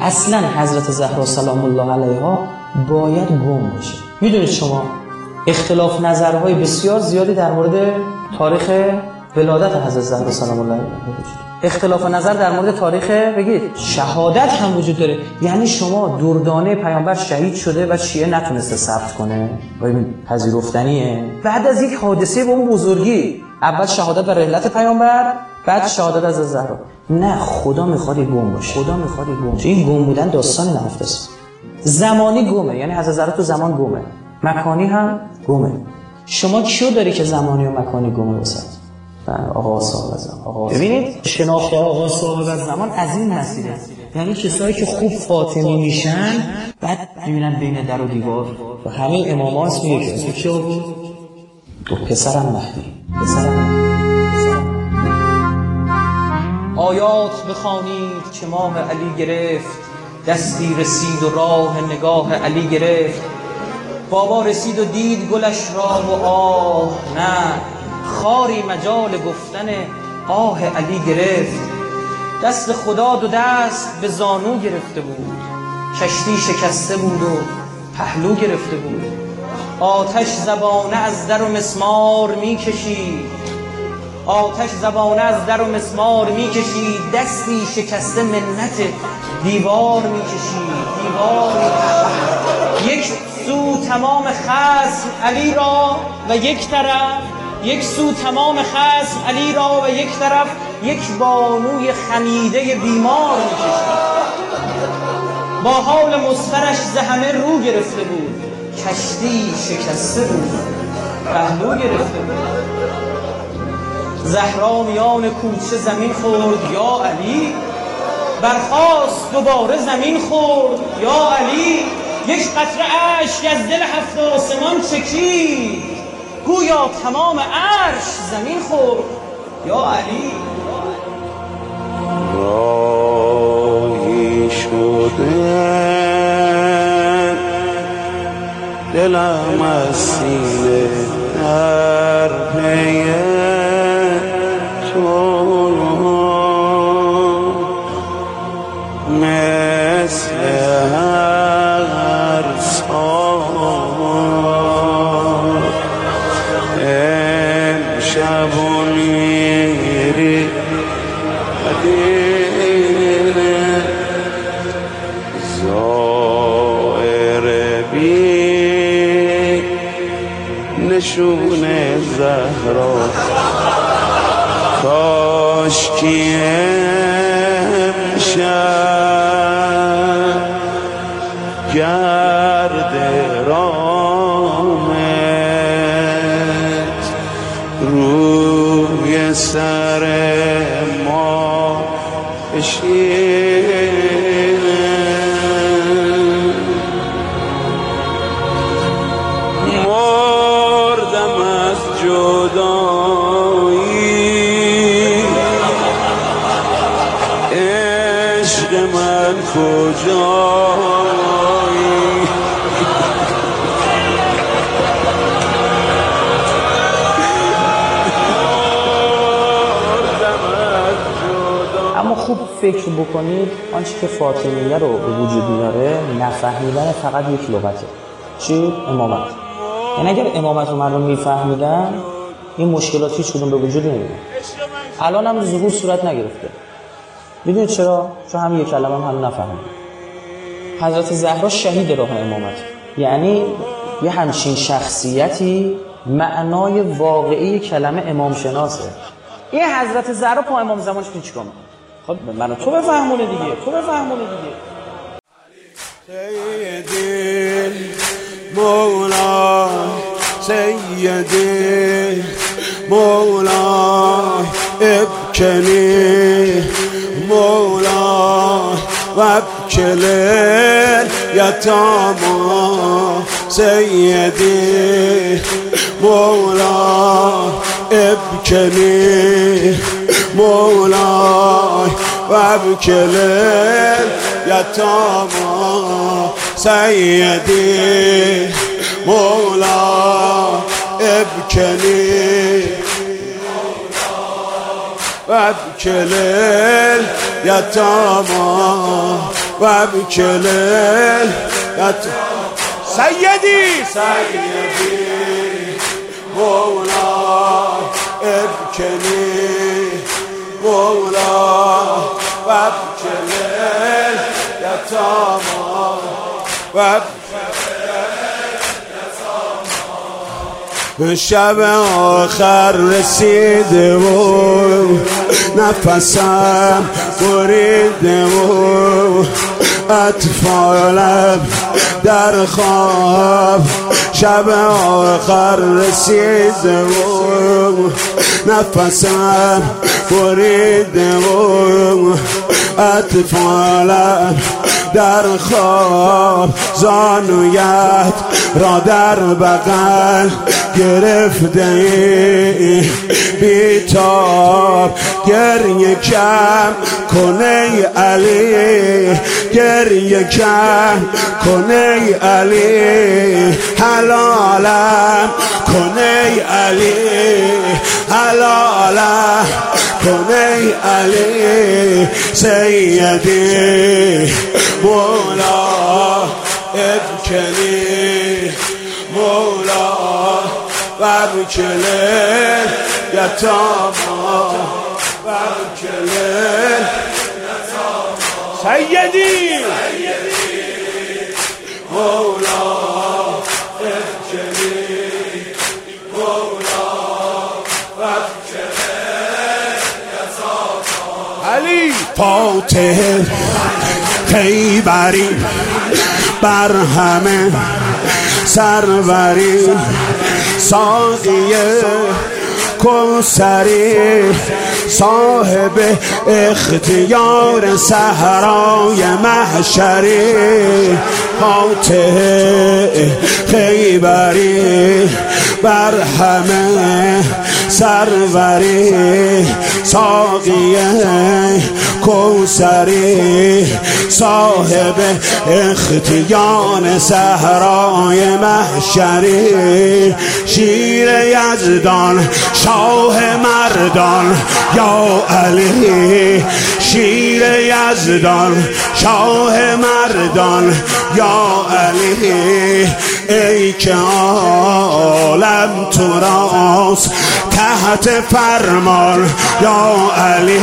اصلا حضرت زهرا سلام الله علیها باید گم بشه می‌دونید شما اختلاف نظرهای بسیار زیادی در مورد تاریخ ولادت حضرت زهرا سلام الله علیها اختلاف نظر در مورد تاریخ بگید شهادت هم وجود داره. یعنی شما دردانه پیامبر شهید شده و شیعه نتونسته ثبت کنه. و پذیرفتنیه. بعد از یک حادثه به اون بزرگی اول شهادت و رحلت پیامبر بعد شهادت از زهرا نه خدا می‌خواد گم باشه. خدا می‌خواد گم باشه این گم بودن داستان نهفته است. زمانی گمه یعنی حضرت زهرا تو زمان گمه. مکانی هم گمه. شما کیو داری که زمانی و مکانی گمه وسط آقا صاحب زمان. آقا ببینید شناخت آقا صاحب زمان از این مسیره. یعنی کسایی که خوب فاطمی میشن بعد می‌بینن بین در و دیوار. و همه امام هاست میگه که اسم کیا بود؟ پسرم مهدی. پسرم مهدی. آیات بخوانید که ماه علی گرفت دستی رسید و راه نگاه علی گرفت. بابا رسید و دید گلش را و آه نه خاری مجال گفتن آه علی گرفت. دست خدا دو دست به زانو گرفته بود کشتی شکسته بود و پهلو گرفته بود. آتش زبانه از در و مسمار می کشید آتش زبانه از در و مسمار می کشید دستی شکسته منت دیوار می کشید دیوار یک سو تمام خصم علی را و یک طرف. یک سو تمام خصم علی را و یک طرف. یک بانوی خمیده بیمار می‌کشید با حال مصفرش زهمه رو گرفته بود. کشتی شکسته بود. پهلو گرفته بود. زهرا میان کوچه زمین خورد یا علی؟ برخواست دوباره زمین خورد یا علی؟ یک قطره اشک از دل هفت آسمان چکید. گویا تمام عرش زمین خورد یا علی؟ راهی شده. دلم از Shabbat. 谢 فکر بکنید آنچه که فاطمیه رو به وجود میاره نفهمیدن فقط یک لغته. چی؟ امامت. یعنی اگر امامت رو مردم میفهمیدن این مشکلات هیچ کدوم به وجود نمیاد. الان هم ظهور صورت نگرفته. می‌دونید چرا؟ چون هم یک کلمه هم, هم نفهمید. حضرت زهرا شهید راه امامت. یعنی یه همچین شخصیتی معنای واقعی کلمه امام شناسه این حضرت زهرا پا امام زمانش چیکار می‌کنه؟ خب منو تو بفهمونه دیگه تو بفهمونه دیگه. سيدي مولاي سيدي مولاي ابكني مولاي وابكل اليتامى سيدي مولاي ابكني مولاي وابكل اليتامى سيدي مولاي ابكني وابكل اليتامى و ابکلل سیدی. سیدی مولا ابکلی. مولا و ابکلل یتاما و شب آخر رسیده و نفسم بریده و اطفالم در خواب. شب آخر رسیده و نفسم بریده. و اطفالم در خواب زانویت را در بغل گرفته بیتاب گریه کم کنه علی. گریه کم کنه علی. حلالم کنه علی. حلالم کنه علی سیدی مولا ابکلی مولا برکلل یتاما برکلل سیدی مولا علی فاتح خیبری بر همه سروری. ساقیه کوسری صاحب اختیار صحرای محشری. فاتح خیبری بر همه سروری. ساقیه کوسری صاحب اختیان صحرای محشری شیر یزدان شاه مردان یا علی شیر یزدان شاه مردان. یا علی ای که عالم تو راست تحت فرمان. یا علی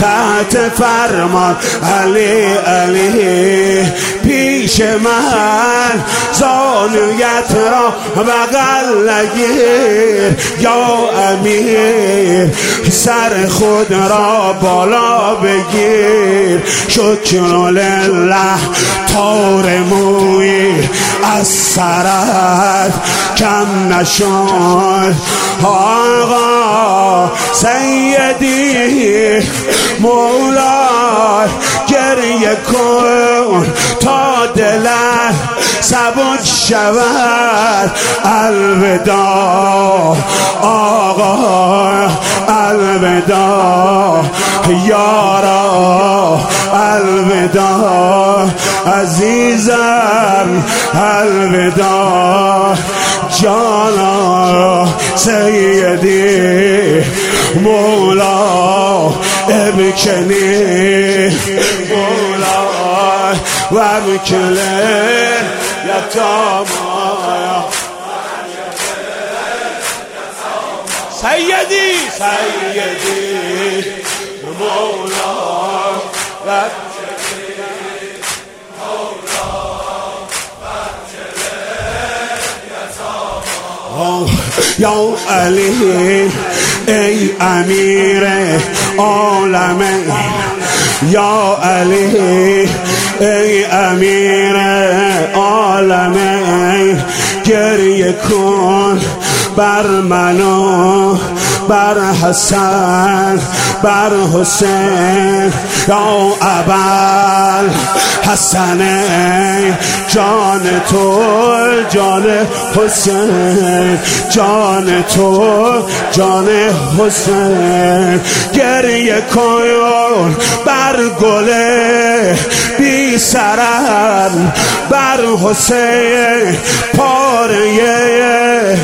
تحت فرمان. علی علی پیش من زانویت را بغل نگیر. یا امیر سر خود را بالا بگیر. شکر لله تار موی از سرت کم نشد. آقا سیدی مولا گریه کن تا دلت سبک شود. الوداع. آقا الوداع. یارا الوداع. عزیزم الوداع. جانا سیدی مولا ابکنی مولا و یتاما سیدی. سیدی مولا و یا علی ای امیر عالم. یا علی ای امیر عالم گریه کن بر منو. بر حسن بر حسین. یا ابل حسن جان تو جان حسین. جان تو جان حسین. گریه کن بر گل بی سرن بر حسین پاره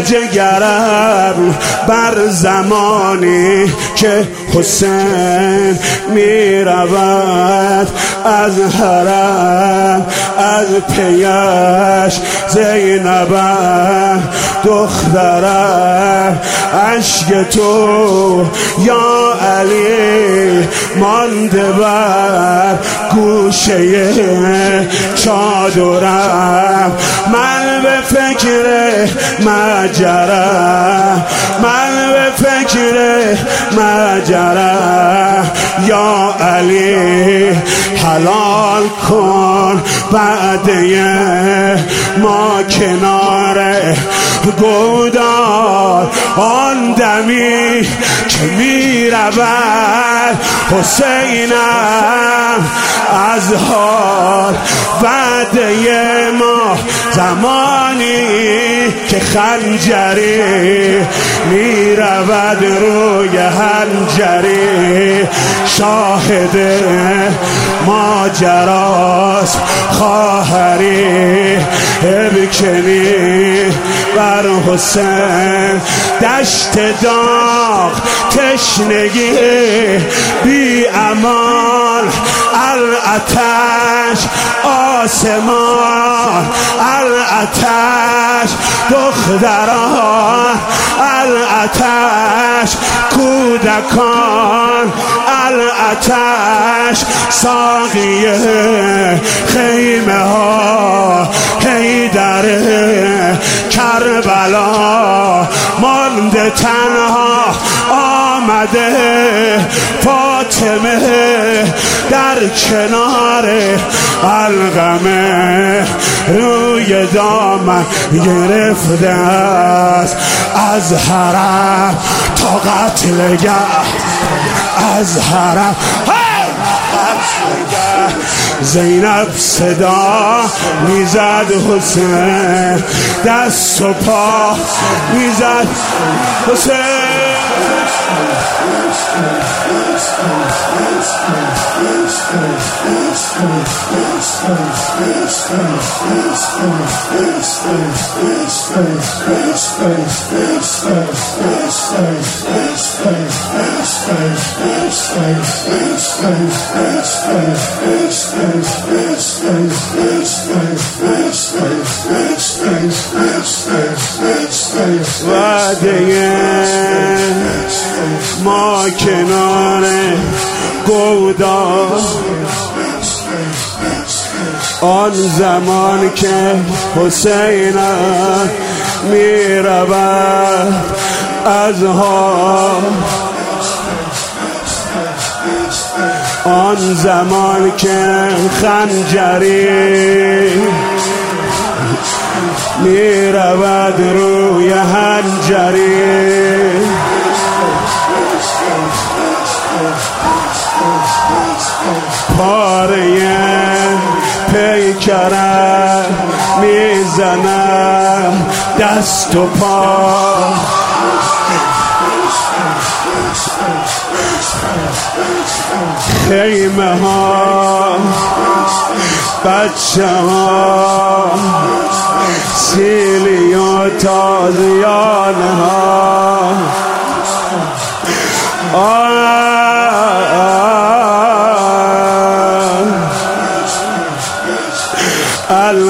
جگرم بر زمانی که حسین می رود از حرم از پیش زینبم دخترم عشق تو یا علی مانده بر گوشه چادرم. من به فکر مجرم من به فکر مجرم یا علی حلال کن بعده ما کنار گودار آن دمی که می رود حسینم از حال بعده ما زمانی که خنجری می رود روی هنجری شاهد ماجراست خواهری بکنی بر حسین. دشت داغ تشنگی بی امان. الاتش آسمان. الاتش دختران. الاتش کودکان. الاتش ساقیه خیمه ها. در کربلا مانده تنها آمده. فاطمه در کنار الغمه روی دامن گرفته است. از حرم تا قتلگه از حرم. زینب صدا می‌زد حسین. دست و پا می‌زد حسین. Vadeye ما کنار گودار آن زمان که حسین می از ها. آن زمان که خنجری می رود روی هنجری. پاره پیکرم می‌زنم دست و پا. خیمه ها بچه ها سیلی و تازیان ها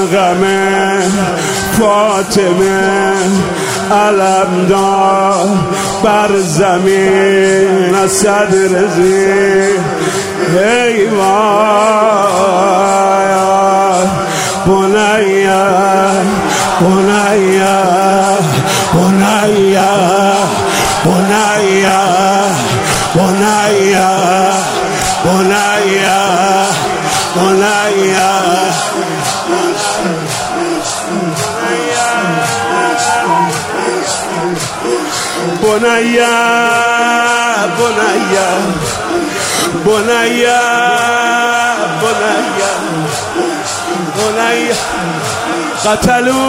الغمه فاطمه علمدار بر زمین از صدر زیر ای وای بنیا بنیا بنیا بنیا بنیا بنیا بنیا بنیا بنیا قتلوك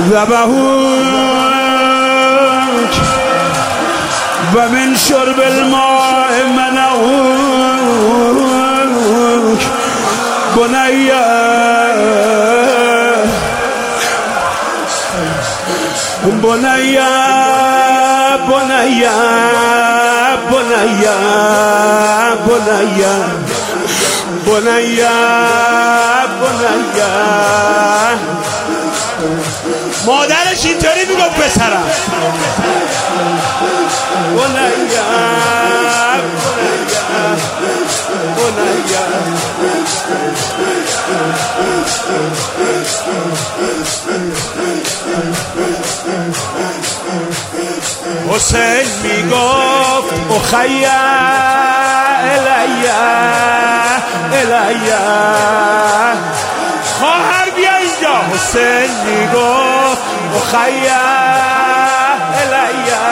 ذبحوك ومن شرب الماء منعوك بنيا بنیا بنیا بنیا بنیا بنیا بنیا مادرش اینطوری می‌گفت پسرم. بنیا حسین می‌گفت اخیا الیا الیا. خواهر بیا اینجا. حسین می‌گفت اخیا الیا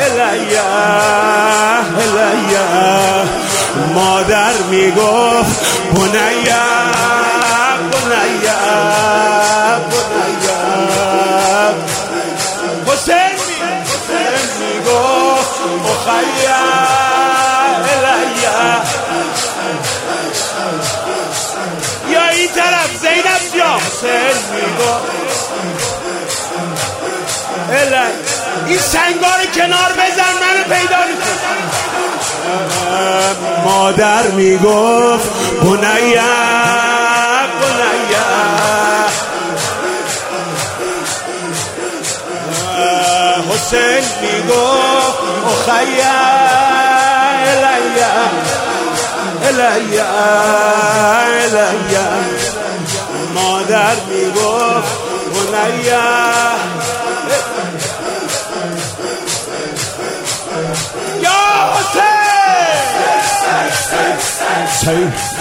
الیا الیا. مادر می‌گفت بنیا. الیا این سنگار کنار بزن منو پیدا مادر می‌گفت بنیا بنیا. حسین می‌گفت اخیا الیا الیا الیا مادر می‌گفت بنیا. یا حسین